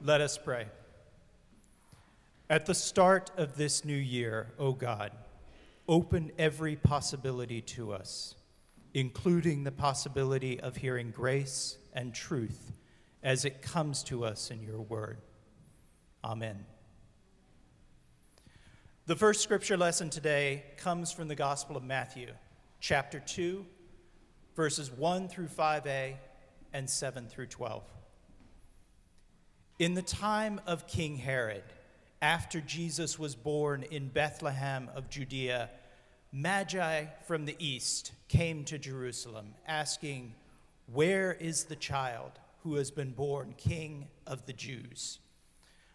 Let us pray. At the start of this new year, O God, open every possibility to us, including the possibility of hearing grace and truth as it comes to us in your word. Amen. The first scripture lesson today comes from the Gospel of Matthew, chapter 2, verses 1 through 5a and 7 through 12. In the time of King Herod, after Jesus was born in Bethlehem of Judea, Magi from the east came to Jerusalem, asking, Where is the child who has been born King of the Jews?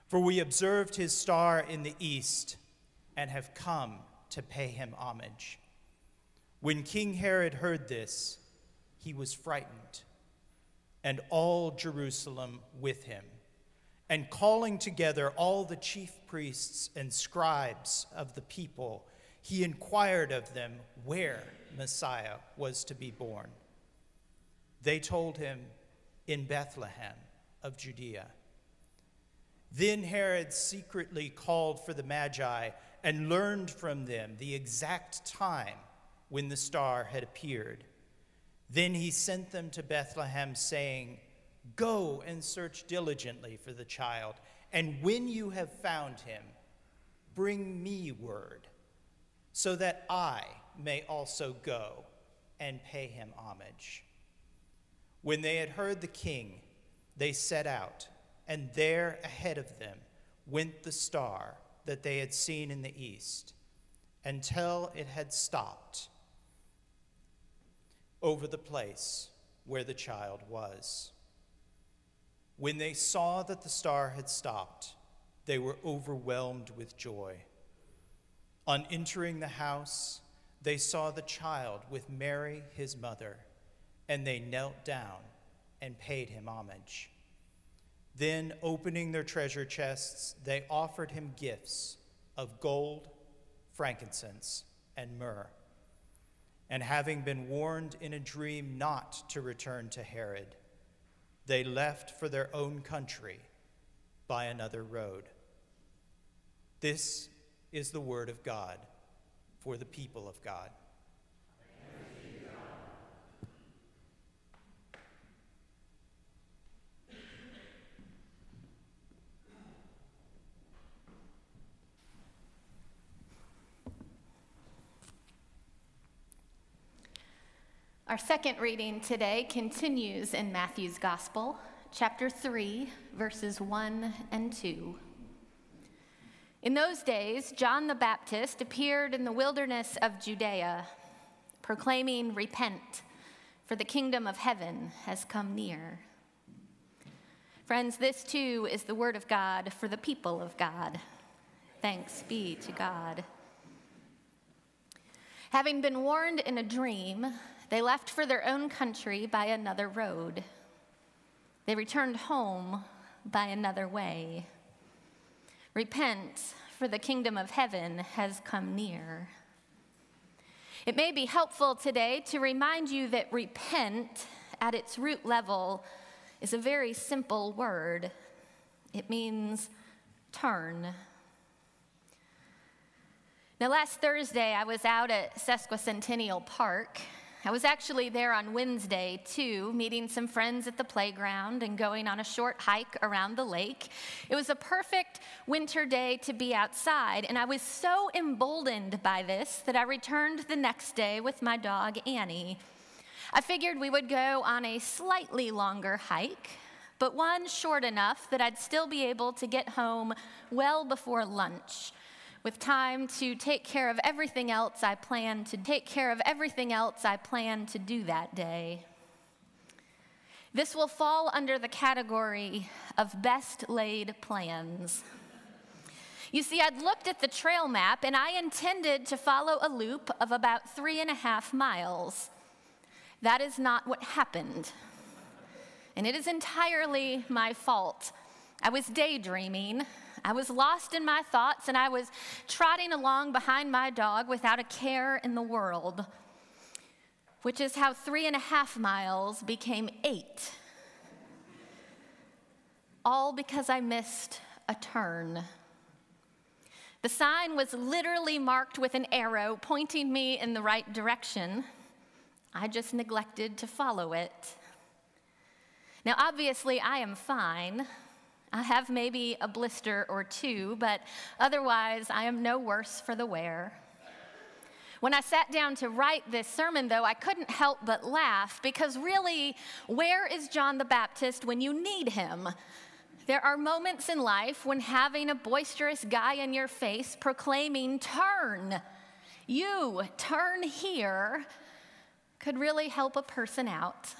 For we observed his star in the east and have come to pay him homage. When King Herod heard this, he was frightened, and all Jerusalem with him. And calling together all the chief priests and scribes of the people, he inquired of them where Messiah was to be born. They told him, In Bethlehem of Judea. Then Herod secretly called for the Magi and learned from them the exact time when the star had appeared. Then he sent them to Bethlehem, saying, Go and search diligently for the child, and when you have found him, bring me word, so that I may also go and pay him homage. When they had heard the king, they set out, and there ahead of them went the star that they had seen in the east, until it had stopped over the place where the child was. When they saw that the star had stopped, they were overwhelmed with joy. On entering the house, they saw the child with Mary, his mother, and they knelt down and paid him homage. Then, opening their treasure chests, they offered him gifts of gold, frankincense, and myrrh. And having been warned in a dream not to return to Herod, they left for their own country by another road. This is the word of God for the people of God. Our second reading today continues in Matthew's Gospel, chapter 3, verses 1 and 2. In those days, John the Baptist appeared in the wilderness of Judea, proclaiming, Repent, for the kingdom of heaven has come near. Friends, this too is the word of God for the people of God. Thanks be to God. Having been warned in a dream, they left for their own country by another road. They returned home by another way. Repent, for the kingdom of heaven has come near. It may be helpful today to remind you that repent, at its root level, is a very simple word. It means turn. Now, last Thursday, I was out at Sesquicentennial Park I was actually there on Wednesday too, meeting some friends at the playground and going on a short hike around the lake. It was a perfect winter day to be outside, and I was so emboldened by this that I returned the next day with my dog Annie. I figured we would go on a slightly longer hike, but one short enough that I'd still be able to get home well before lunch with time to take care of everything else I plan to take care of everything else I plan to do that day. This will fall under the category of best laid plans. You see, I'd looked at the trail map and I intended to follow a loop of about three and a half miles. That is not what happened. And it is entirely my fault. I was daydreaming. I was lost in my thoughts and I was trotting along behind my dog without a care in the world, which is how three and a half miles became eight. all because I missed a turn. The sign was literally marked with an arrow pointing me in the right direction. I just neglected to follow it. Now, obviously, I am fine. I have maybe a blister or two, but otherwise, I am no worse for the wear. When I sat down to write this sermon, though, I couldn't help but laugh because really, where is John the Baptist when you need him? There are moments in life when having a boisterous guy in your face proclaiming, Turn, you, turn here, could really help a person out.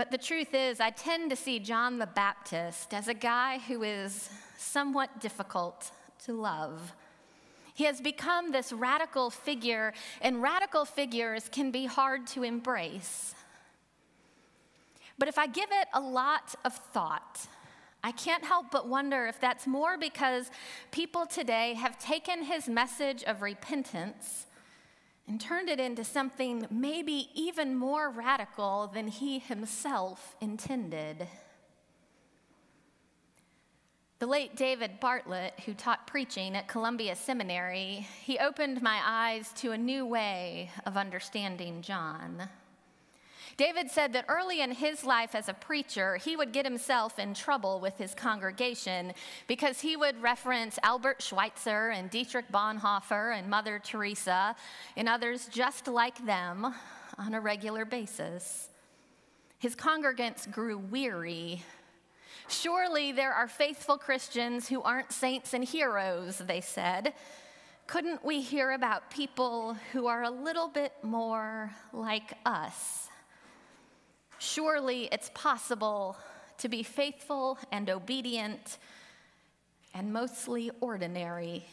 But the truth is, I tend to see John the Baptist as a guy who is somewhat difficult to love. He has become this radical figure, and radical figures can be hard to embrace. But if I give it a lot of thought, I can't help but wonder if that's more because people today have taken his message of repentance and turned it into something maybe even more radical than he himself intended. The late David Bartlett, who taught preaching at Columbia Seminary, he opened my eyes to a new way of understanding John. David said that early in his life as a preacher, he would get himself in trouble with his congregation because he would reference Albert Schweitzer and Dietrich Bonhoeffer and Mother Teresa and others just like them on a regular basis. His congregants grew weary Surely there are faithful Christians who aren't saints and heroes, they said. Couldn't we hear about people who are a little bit more like us? Surely it's possible to be faithful and obedient and mostly ordinary.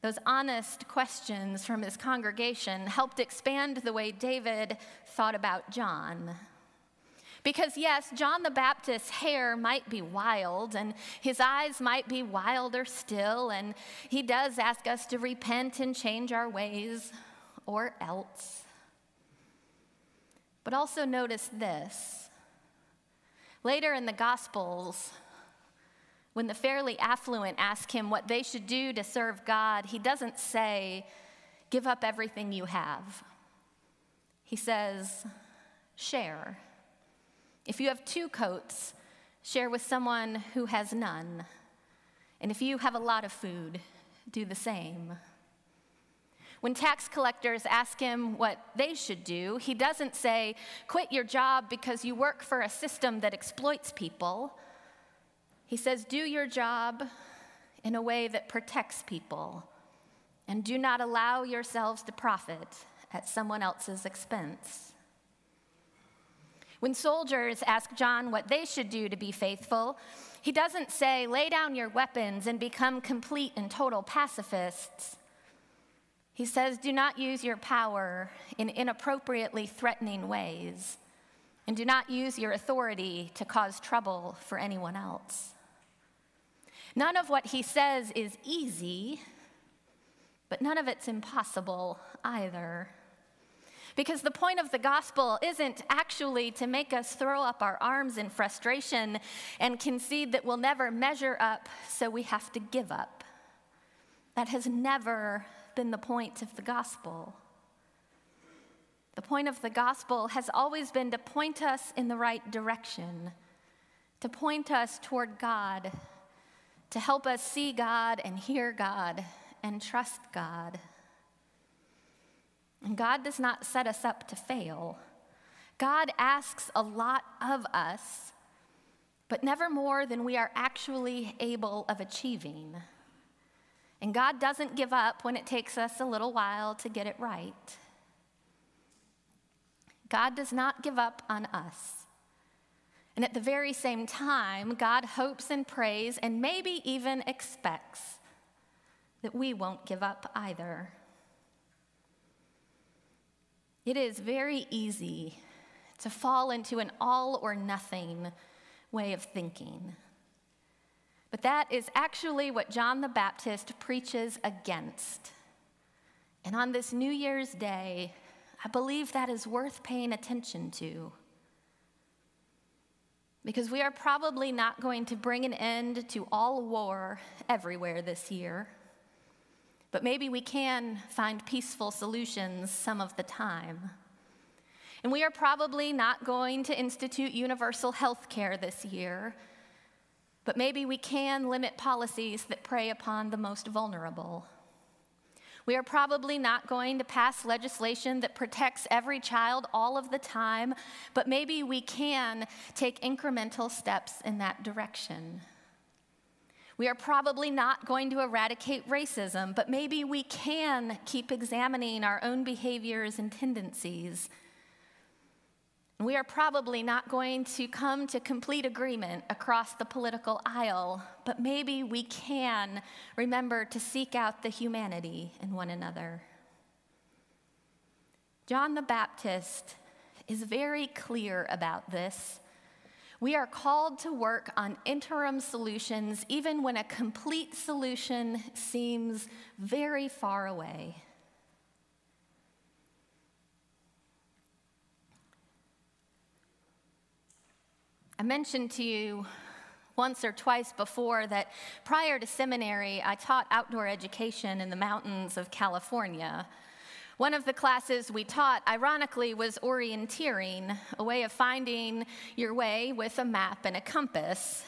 Those honest questions from his congregation helped expand the way David thought about John. Because, yes, John the Baptist's hair might be wild and his eyes might be wilder still, and he does ask us to repent and change our ways, or else. But also notice this. Later in the Gospels, when the fairly affluent ask him what they should do to serve God, he doesn't say, Give up everything you have. He says, Share. If you have two coats, share with someone who has none. And if you have a lot of food, do the same. When tax collectors ask him what they should do, he doesn't say, Quit your job because you work for a system that exploits people. He says, Do your job in a way that protects people, and do not allow yourselves to profit at someone else's expense. When soldiers ask John what they should do to be faithful, he doesn't say, lay down your weapons and become complete and total pacifists. He says, do not use your power in inappropriately threatening ways, and do not use your authority to cause trouble for anyone else. None of what he says is easy, but none of it's impossible either. Because the point of the gospel isn't actually to make us throw up our arms in frustration and concede that we'll never measure up, so we have to give up. That has never been the point of the gospel. The point of the gospel has always been to point us in the right direction, to point us toward God, to help us see God and hear God and trust God. And God does not set us up to fail. God asks a lot of us, but never more than we are actually able of achieving. And God doesn't give up when it takes us a little while to get it right. God does not give up on us. And at the very same time, God hopes and prays and maybe even expects that we won't give up either. It is very easy to fall into an all or nothing way of thinking. But that is actually what John the Baptist preaches against. And on this New Year's Day, I believe that is worth paying attention to. Because we are probably not going to bring an end to all war everywhere this year. But maybe we can find peaceful solutions some of the time. And we are probably not going to institute universal health care this year, but maybe we can limit policies that prey upon the most vulnerable. We are probably not going to pass legislation that protects every child all of the time, but maybe we can take incremental steps in that direction. We are probably not going to eradicate racism, but maybe we can keep examining our own behaviors and tendencies we are probably not going to come to complete agreement across the political aisle, but maybe we can remember to seek out the humanity in one another. John the Baptist is very clear about this. We are called to work on interim solutions even when a complete solution seems very far away. I mentioned to you once or twice before that prior to seminary, I taught outdoor education in the mountains of California. One of the classes we taught, ironically, was orienteering, a way of finding your way with a map and a compass.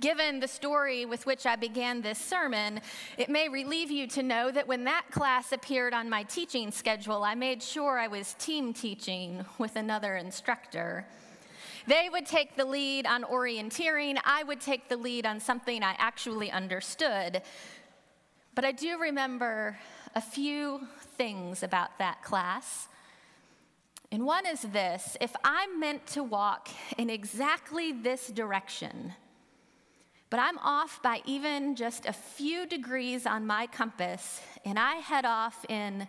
Given the story with which I began this sermon, it may relieve you to know that when that class appeared on my teaching schedule, I made sure I was team teaching with another instructor. They would take the lead on orienteering, I would take the lead on something I actually understood. But I do remember a few things about that class. And one is this if I'm meant to walk in exactly this direction, but I'm off by even just a few degrees on my compass, and I head off in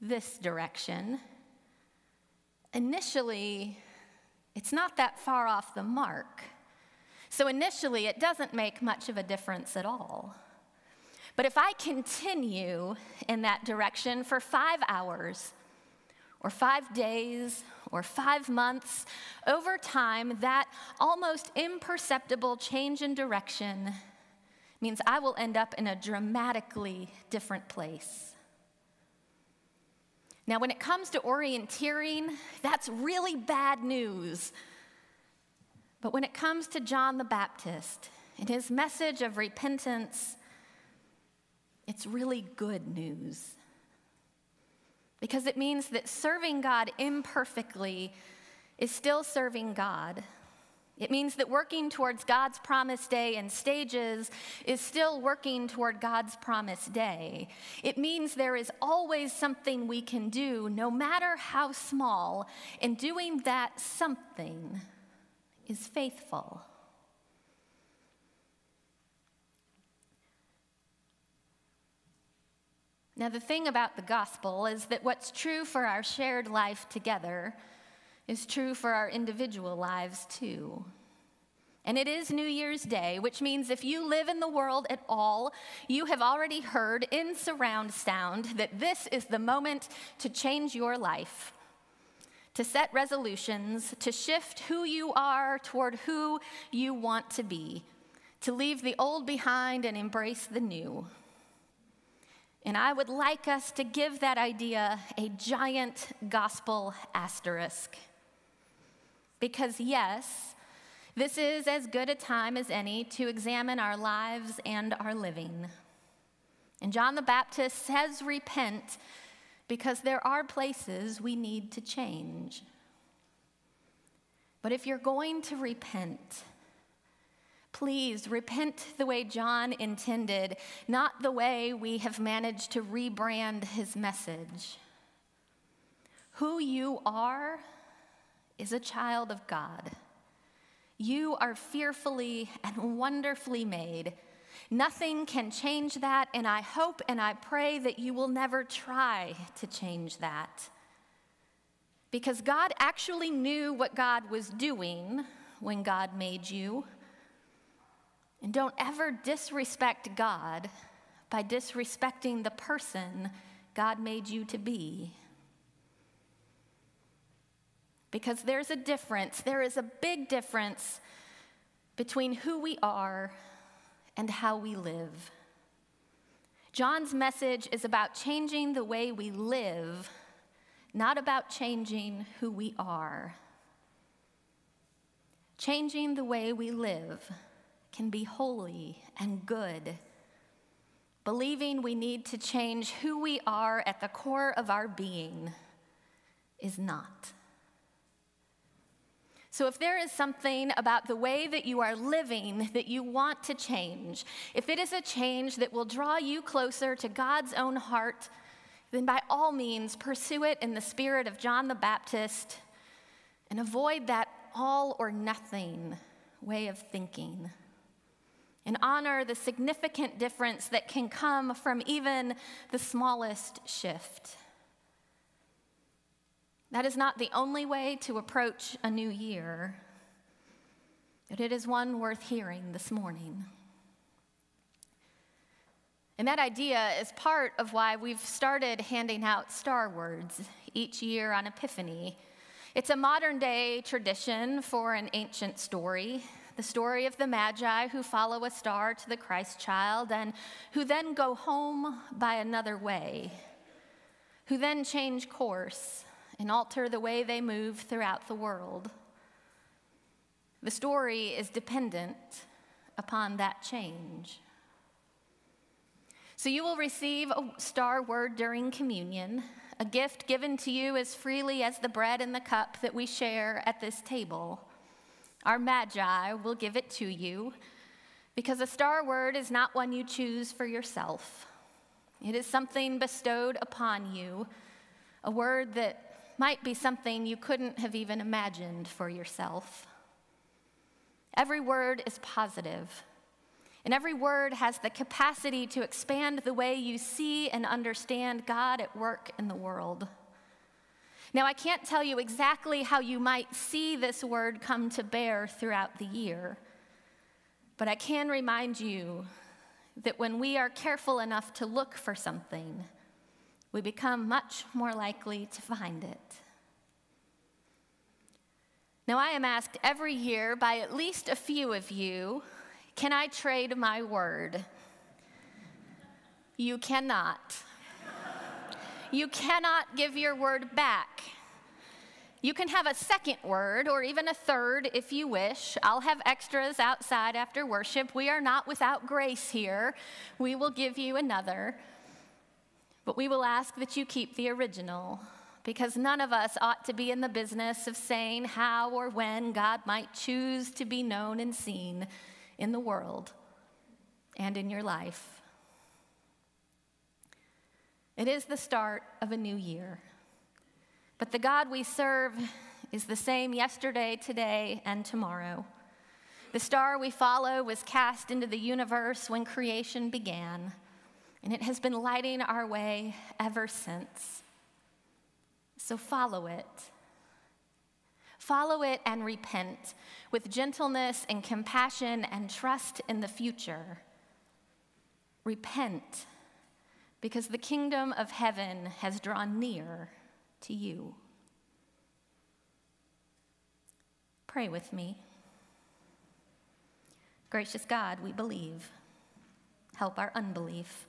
this direction, initially, it's not that far off the mark. So initially, it doesn't make much of a difference at all. But if I continue in that direction for five hours, or five days, or five months, over time, that almost imperceptible change in direction means I will end up in a dramatically different place. Now, when it comes to orienteering, that's really bad news. But when it comes to John the Baptist and his message of repentance, it's really good news. Because it means that serving God imperfectly is still serving God it means that working towards God's promised day in stages is still working toward God's promised day. It means there is always something we can do, no matter how small, and doing that something is faithful. Now, the thing about the gospel is that what's true for our shared life together is true for our individual lives too. And it is New Year's Day, which means if you live in the world at all, you have already heard in surround sound that this is the moment to change your life, to set resolutions, to shift who you are toward who you want to be, to leave the old behind and embrace the new. And I would like us to give that idea a giant gospel asterisk. Because, yes, this is as good a time as any to examine our lives and our living. And John the Baptist says, Repent, because there are places we need to change. But if you're going to repent, Please repent the way John intended, not the way we have managed to rebrand his message. Who you are is a child of God. You are fearfully and wonderfully made. Nothing can change that, and I hope and I pray that you will never try to change that. Because God actually knew what God was doing when God made you. And don't ever disrespect God by disrespecting the person God made you to be. Because there's a difference, there is a big difference between who we are and how we live. John's message is about changing the way we live, not about changing who we are. Changing the way we live can be holy and good. Believing we need to change who we are at the core of our being is not. So, if there is something about the way that you are living that you want to change, if it is a change that will draw you closer to God's own heart, then by all means pursue it in the spirit of John the Baptist and avoid that all or nothing way of thinking. And honor the significant difference that can come from even the smallest shift. That is not the only way to approach a new year, but it is one worth hearing this morning. And that idea is part of why we've started handing out star words each year on Epiphany. It's a modern day tradition for an ancient story, the story of the Magi who follow a star to the Christ child and who then go home by another way, who then change course and alter the way they move throughout the world. The story is dependent upon that change. So you will receive a star word during communion, a gift given to you as freely as the bread and the cup that we share at this table. Our Magi will give it to you because a star word is not one you choose for yourself. It is something bestowed upon you, a word that might be something you couldn't have even imagined for yourself. Every word is positive, and every word has the capacity to expand the way you see and understand God at work in the world. Now, I can't tell you exactly how you might see this word come to bear throughout the year, but I can remind you that when we are careful enough to look for something, we become much more likely to find it. Now, I am asked every year by at least a few of you can I trade my word? You cannot. You cannot give your word back. You can have a second word or even a third if you wish. I'll have extras outside after worship. We are not without grace here. We will give you another. But we will ask that you keep the original because none of us ought to be in the business of saying how or when God might choose to be known and seen in the world and in your life. It is the start of a new year. But the God we serve is the same yesterday, today, and tomorrow. The star we follow was cast into the universe when creation began and it has been lighting our way ever since. So follow it. Follow it and repent with gentleness and compassion and trust in the future. Repent because the kingdom of heaven has drawn near to you. Pray with me. Gracious God, we believe. Help our unbelief.